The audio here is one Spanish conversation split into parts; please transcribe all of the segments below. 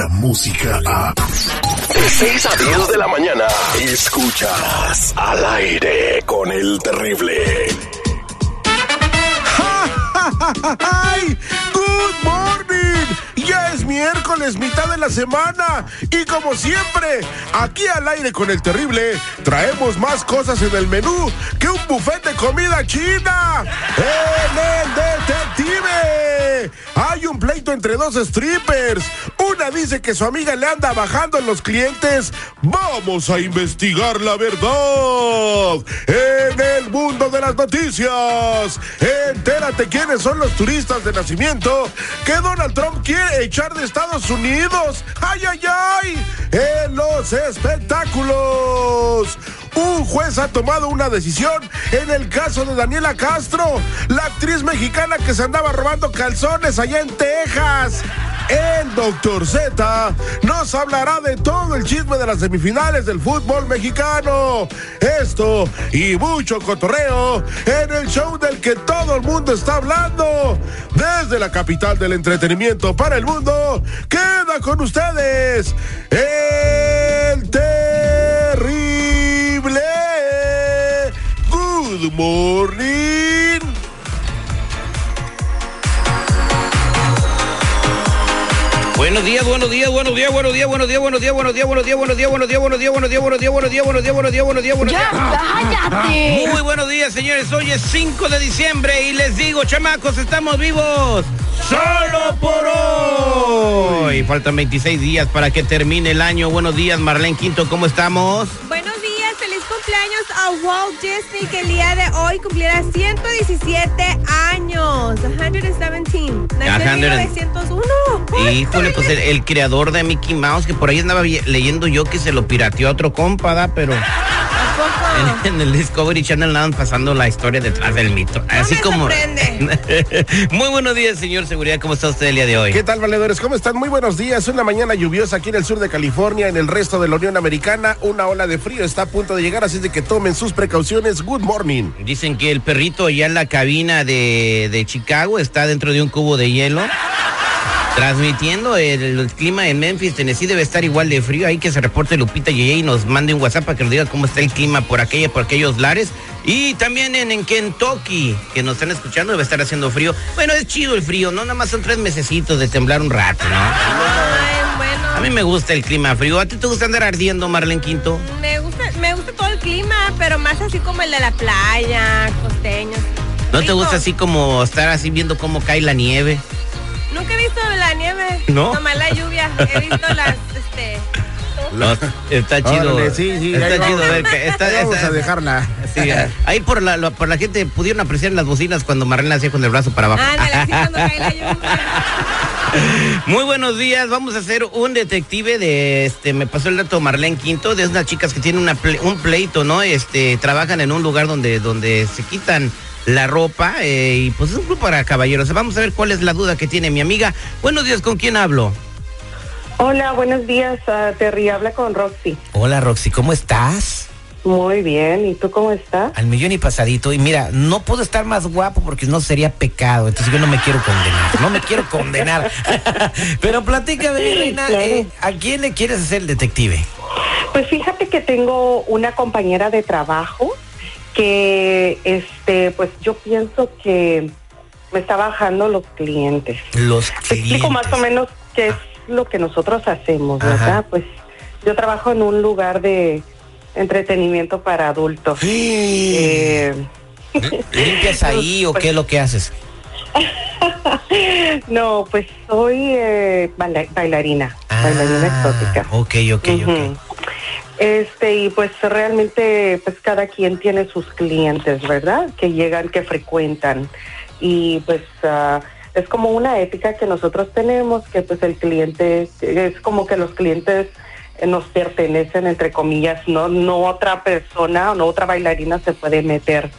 la música a... De 6 a 10 de la mañana, escuchas al aire con el terrible. ¡Ay! ¡Good morning! Ya es miércoles, mitad de la semana. Y como siempre, aquí al aire con el terrible, traemos más cosas en el menú que un buffet de comida china. ¡En el detective! Hay un pleito entre dos strippers. Una dice que su amiga le anda bajando en los clientes. Vamos a investigar la verdad. En el mundo de las noticias, entérate quiénes son los turistas de nacimiento que Donald Trump quiere echar de Estados Unidos. ¡Ay, ay, ay! En los espectáculos. Un juez ha tomado una decisión en el caso de Daniela Castro, la actriz mexicana que se andaba robando calzones allá en Texas. El Doctor Z nos hablará de todo el chisme de las semifinales del fútbol mexicano. Esto y mucho cotorreo en el show del que todo el mundo está hablando. Desde la capital del entretenimiento para el mundo, queda con ustedes el terrible. Morning. Buenos días, buenos días, buenos días, buenos días, buenos días, buenos días, buenos días, buenos días, buenos días, buenos días, buenos días, buenos días, buenos días, buenos días, buenos días, buenos días, buenos días, buenos días. ¡Ya cállate! Muy buenos días, señores. Hoy es 5 de diciembre y les digo, chamacos, estamos vivos solo por hoy. Faltan 26 días para que termine el año. Buenos días, Marlene Quinto, ¿cómo estamos? Cumpleaños a Walt Disney que el día de hoy cumpliera 117 años. 117. Nació en 1901. Híjole, pues el, el creador de Mickey Mouse, que por ahí andaba leyendo yo que se lo pirateó a otro compa, ¿da? pero ¿A en, en el Discovery Channel andaban pasando la historia detrás del mito. Así me como. sorprende. Muy buenos días, señor Seguridad. ¿Cómo está usted el día de hoy? ¿Qué tal, valedores? ¿Cómo están? Muy buenos días. Una mañana lluviosa aquí en el sur de California, en el resto de la Unión Americana. Una ola de frío está a punto de llegar, así es de que tomen sus precauciones. Good morning. Dicen que el perrito allá en la cabina de, de Chicago está dentro de un cubo de hielo. Transmitiendo el, el clima en Memphis, Tennessee debe estar igual de frío. Ahí que se reporte Lupita Yeye y nos mande un WhatsApp para que nos diga cómo está el clima por aquella, por aquellos lares. Y también en, en Kentucky, que nos están escuchando, debe estar haciendo frío. Bueno, es chido el frío, ¿no? Nada más son tres mesecitos de temblar un rato, ¿no? Ay, bueno. A mí me gusta el clima frío. ¿A ti te gusta andar ardiendo, Marlene Quinto? Me gusta, me gusta todo el clima, pero más así como el de la playa, costeños. ¿No te gusta así como estar así viendo cómo cae la nieve? Nunca he visto la nieve. ¿No? Nomás la lluvia. He visto las, este. No, está chido. Órale, sí, sí, está vamos. chido ver que está, Vamos está- a dejarla. sí, ahí por la, lo- por la gente pudieron apreciar las bocinas cuando Marlene hacía con el brazo para abajo. Ándale, así cuando cae la lluvia. Muy buenos días, vamos a hacer un detective de este, me pasó el dato Marlene Quinto, de unas chicas que tienen una ple- un pleito, ¿no? Este, trabajan en un lugar donde, donde se quitan la ropa eh, y pues es un grupo para caballeros. Vamos a ver cuál es la duda que tiene mi amiga. Buenos días, ¿con quién hablo? Hola, buenos días, ah, Terry. Habla con Roxy. Hola Roxy, ¿cómo estás? Muy bien. ¿Y tú cómo estás? Al millón y pasadito. Y mira, no puedo estar más guapo porque no sería pecado. Entonces yo no me quiero condenar. No me quiero condenar. Pero platícame, reina, Claro. eh, ¿a quién le quieres hacer el detective? Pues fíjate que tengo una compañera de trabajo que, este, pues yo pienso que me está bajando los clientes. Los Te clientes. explico más o menos qué es lo que nosotros hacemos, Ajá. ¿verdad? Pues yo trabajo en un lugar de entretenimiento para adultos. Eh, ¿Limpias ahí o qué es lo que haces? no, pues soy eh, baila- bailarina, bailarina exótica. Ok, ok, Ujú. ok. Este, y pues realmente, pues cada quien tiene sus clientes, ¿verdad? Que llegan, que frecuentan. Y pues ah, es como una ética que nosotros tenemos, que pues el cliente, es como que los clientes nos pertenecen, entre comillas, no, no otra persona no otra bailarina se puede meter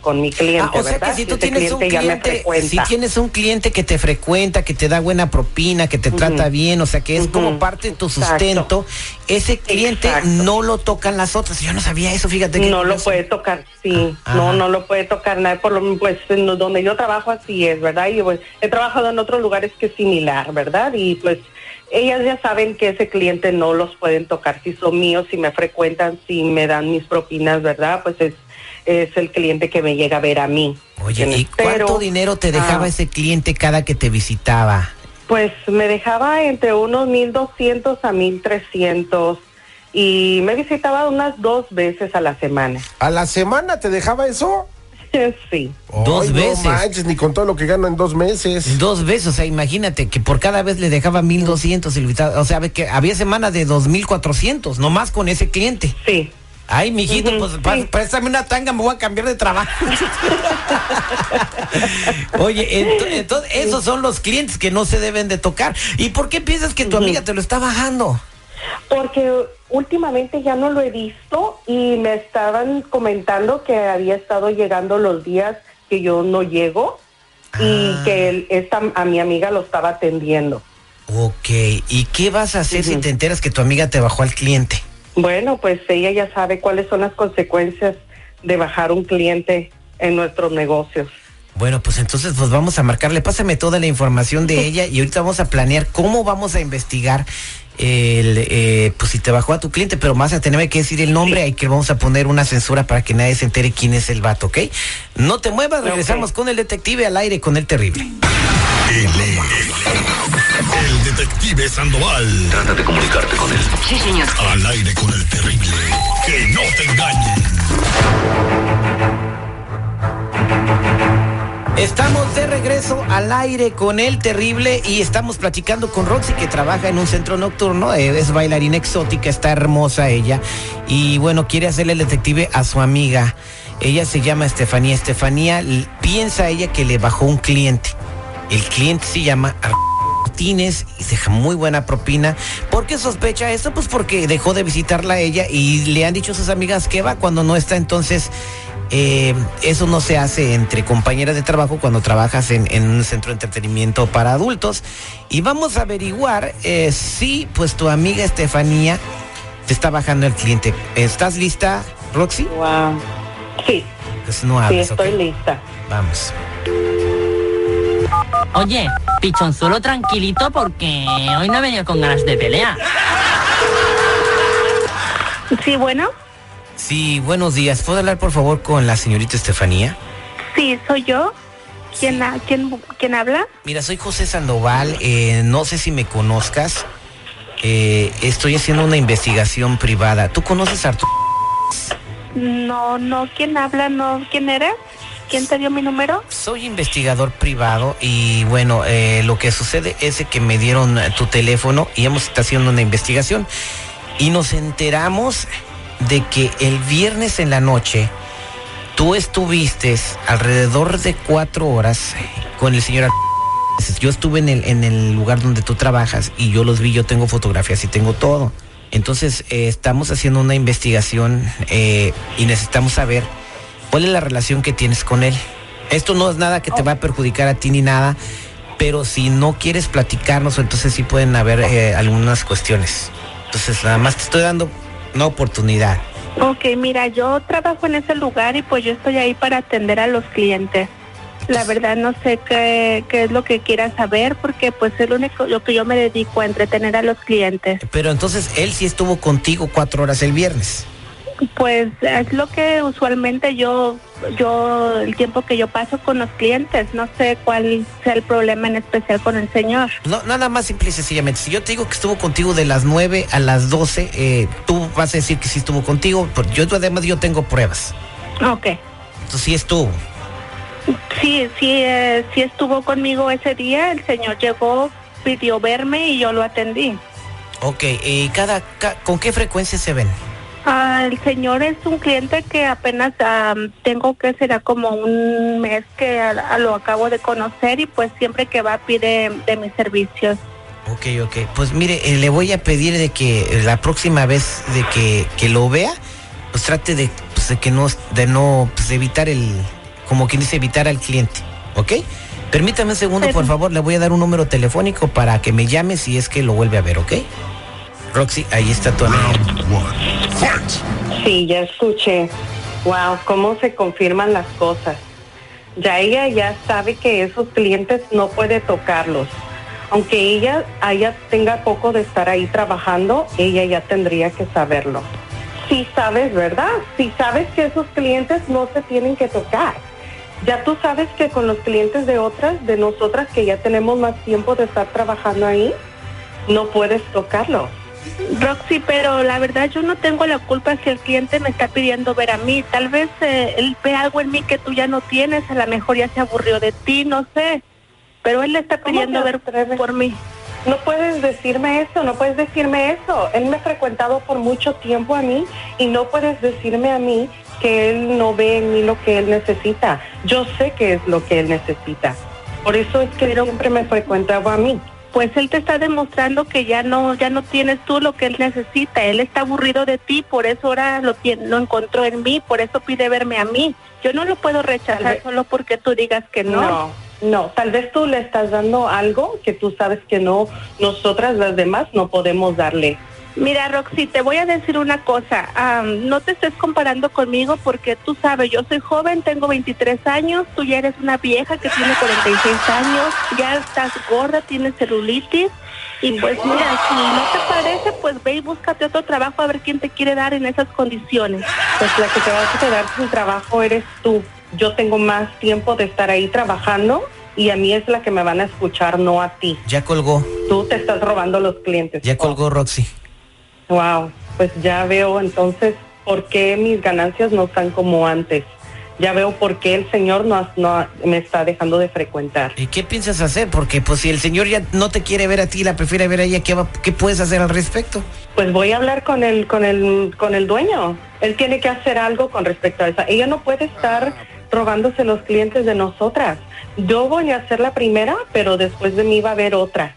con mi cliente, Ah, o sea ¿verdad? que si tú ese tienes un cliente si tienes un cliente que te frecuenta, que te da buena propina, que te trata bien, o sea que es como parte de tu Exacto. sustento, ese cliente Exacto. no lo tocan las otras. Yo no sabía eso, fíjate que No lo puede tocar, sí, Ah, no, ajá. no lo puede tocar nadie, por lo pues donde yo trabajo así es, ¿verdad? Y pues he trabajado en otros lugares que es similar, ¿verdad? Y pues ellas ya saben que ese cliente no los pueden tocar si son míos, si me frecuentan, si me dan mis propinas, ¿verdad? Pues es, es el cliente que me llega a ver a mí. Oye, ¿y cuánto dinero te dejaba ah. ese cliente cada que te visitaba? Pues me dejaba entre unos 1.200 a 1.300 y me visitaba unas dos veces a la semana. ¿A la semana te dejaba eso? Sí. Dos veces. No manches, ni con todo lo que gana en dos meses. Dos veces, o sea, imagínate que por cada vez le dejaba 1200 O sea, que había semanas de 2400, nomás con ese cliente. Sí. Ay, mijito, pues préstame una tanga, me voy a cambiar de trabajo. Oye, entonces esos son los clientes que no se deben de tocar. ¿Y por qué piensas que tu amiga te lo está bajando? Porque últimamente ya no lo he visto y me estaban comentando que había estado llegando los días que yo no llego y ah. que esta, a mi amiga lo estaba atendiendo. Ok, ¿y qué vas a hacer si te enteras que tu amiga te bajó al cliente? Bueno, pues ella ya sabe cuáles son las consecuencias de bajar un cliente en nuestros negocios. Bueno, pues entonces pues vamos a marcarle, pásame toda la información de ella y ahorita vamos a planear cómo vamos a investigar el, eh, pues si te bajó a tu cliente, pero más a tener que decir el nombre, hay que vamos a poner una censura para que nadie se entere quién es el vato, ¿ok? No te muevas, regresamos con el detective al aire con el terrible. El, el, Sandoval. Trata de comunicarte con él. Sí, señor. Al aire con el terrible. Que no te engañen. Estamos de regreso al aire con el terrible y estamos platicando con Roxy que trabaja en un centro nocturno, eh, es bailarina exótica, está hermosa ella y bueno, quiere hacerle el detective a su amiga. Ella se llama Estefanía. Estefanía piensa ella que le bajó un cliente. El cliente se llama Martínez y deja muy buena propina. ¿Por qué sospecha esto? Pues porque dejó de visitarla a ella y le han dicho a sus amigas que va cuando no está entonces eh, eso no se hace entre compañeras de trabajo cuando trabajas en, un centro de entretenimiento para adultos. Y vamos a averiguar eh, si pues tu amiga Estefanía te está bajando el cliente. ¿Estás lista, Roxy? Wow. Sí. Pues no hables, sí, estoy lista. Vamos. Oye, pichón, solo tranquilito porque hoy no he venido con ganas de pelea. Sí, bueno. Sí, buenos días. ¿Puedo hablar por favor con la señorita Estefanía? Sí, soy yo. ¿Quién, quién, habla? Mira, soy José Sandoval. Eh, no sé si me conozcas. Eh, estoy haciendo una investigación privada. ¿Tú conoces a Arturo? No, no. ¿Quién habla? No. ¿Quién eres? ¿Quién te dio mi número? Soy investigador privado y bueno, eh, lo que sucede es que me dieron tu teléfono y hemos estado haciendo una investigación y nos enteramos de que el viernes en la noche tú estuviste alrededor de cuatro horas con el señor. Yo estuve en el, en el lugar donde tú trabajas y yo los vi, yo tengo fotografías y tengo todo. Entonces eh, estamos haciendo una investigación eh, y necesitamos saber cuál es la relación que tienes con él. Esto no es nada que te va a perjudicar a ti ni nada, pero si no quieres platicarnos, entonces sí pueden haber eh, algunas cuestiones. Entonces nada más te estoy dando una oportunidad. Ok, mira, yo trabajo en ese lugar y pues yo estoy ahí para atender a los clientes. La verdad no sé qué, qué es lo que quieras saber porque pues es lo único lo que yo me dedico a entretener a los clientes. Pero entonces él sí estuvo contigo cuatro horas el viernes. Pues es lo que usualmente yo, yo, el tiempo que yo paso con los clientes, no sé cuál sea el problema en especial con el señor. No, nada más simple y sencillamente, si yo te digo que estuvo contigo de las 9 a las 12, eh, tú vas a decir que sí estuvo contigo, porque yo además yo tengo pruebas. Ok. Entonces sí estuvo. Sí, sí, eh, sí estuvo conmigo ese día, el señor llegó, pidió verme y yo lo atendí. Ok, ¿y cada, con qué frecuencia se ven? Ah, el señor es un cliente que apenas tengo que será como un mes que lo acabo de conocer y pues siempre que va pide de mis servicios. Ok, ok. Pues mire, eh, le voy a pedir de que la próxima vez de que, que lo vea, pues trate de, pues, de que no, de no, pues evitar el, como quien dice, evitar al cliente, ¿ok? Permítame un segundo, por favor, le voy a dar un número telefónico para que me llame si es que lo vuelve a ver, ¿ok? Roxy, ahí está tu amiga. Sí, ya escuché. Wow, cómo se confirman las cosas. Ya ella ya sabe que esos clientes no puede tocarlos. Aunque ella, ella tenga poco de estar ahí trabajando, ella ya tendría que saberlo. Si sabes, ¿verdad? Si sabes que esos clientes no se tienen que tocar. Ya tú sabes que con los clientes de otras, de nosotras que ya tenemos más tiempo de estar trabajando ahí, no puedes tocarlo. Roxy, pero la verdad yo no tengo la culpa si el cliente me está pidiendo ver a mí. Tal vez eh, él ve algo en mí que tú ya no tienes, a lo mejor ya se aburrió de ti, no sé. Pero él le está pidiendo ver por mí. No puedes decirme eso, no puedes decirme eso. Él me ha frecuentado por mucho tiempo a mí y no puedes decirme a mí que él no ve en mí lo que él necesita. Yo sé que es lo que él necesita. Por eso es que siempre me frecuentaba a mí pues él te está demostrando que ya no ya no tienes tú lo que él necesita. Él está aburrido de ti, por eso ahora lo lo encontró en mí, por eso pide verme a mí. Yo no lo puedo rechazar solo porque tú digas que no. No, no, tal vez tú le estás dando algo que tú sabes que no nosotras las demás no podemos darle. Mira, Roxy, te voy a decir una cosa. no te estés comparando conmigo porque tú sabes, yo soy joven, tengo 23 años, tú ya eres una vieja que tiene 46 años, ya estás gorda, tienes celulitis. Y pues mira, si no te parece, pues ve y búscate otro trabajo a ver quién te quiere dar en esas condiciones. Pues la que te va a quedar sin trabajo eres tú. Yo tengo más tiempo de estar ahí trabajando y a mí es la que me van a escuchar, no a ti. Ya colgó. Tú te estás robando los clientes. Ya colgó Roxy. Wow, pues ya veo entonces por qué mis ganancias no están como antes. Ya veo por qué el Señor no, no me está dejando de frecuentar. ¿Y qué piensas hacer? Porque pues si el Señor ya no te quiere ver a ti, la prefiere ver a ella, ¿qué, qué puedes hacer al respecto? Pues voy a hablar con el, con el, con el dueño. Él tiene que hacer algo con respecto a eso. Ella no puede estar robándose los clientes de nosotras. Yo voy a ser la primera, pero después de mí va a haber otra.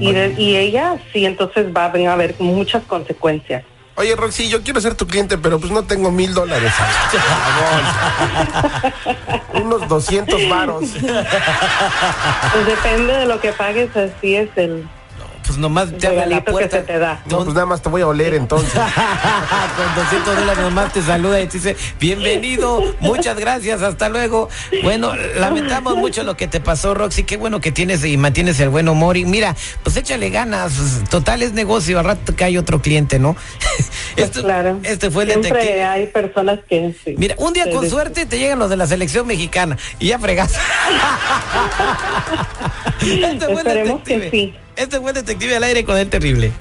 Y, y ella sí, entonces va a haber muchas consecuencias. Oye, Roxy, yo quiero ser tu cliente, pero pues no tengo mil dólares. Unos 200 varos. Pues depende de lo que pagues, así es el, pues nomás te abre la puerta. te da. No, pues nada más te voy a oler entonces. Con 200 dólares nomás te saluda y te dice, bienvenido, muchas gracias, hasta luego. Bueno, lamentamos mucho lo que te pasó, Roxy. Qué bueno que tienes y mantienes el buen humor. Y mira, pues échale ganas. Total es negocio, al rato que hay otro cliente, ¿no? Esto, claro. Este fue el Siempre detective. hay personas que. Mira, un día con suerte te llegan los de la selección mexicana y ya fregas. este fue Esperemos que sí. Este fue el detective al aire con el terrible.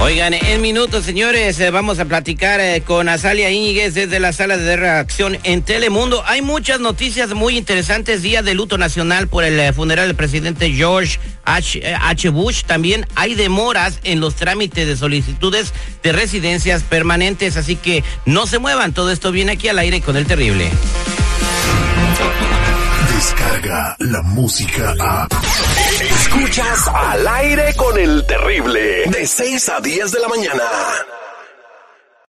Oigan, en minutos, señores, eh, vamos a platicar eh, con Azalia Íñiguez desde la sala de reacción en Telemundo. Hay muchas noticias muy interesantes. Día de luto nacional por el eh, funeral del presidente George H. H. Bush. También hay demoras en los trámites de solicitudes de residencias permanentes. Así que no se muevan. Todo esto viene aquí al aire con el terrible. Descarga la música a. Escuchas al aire con el terrible. De 6 a 10 de la mañana.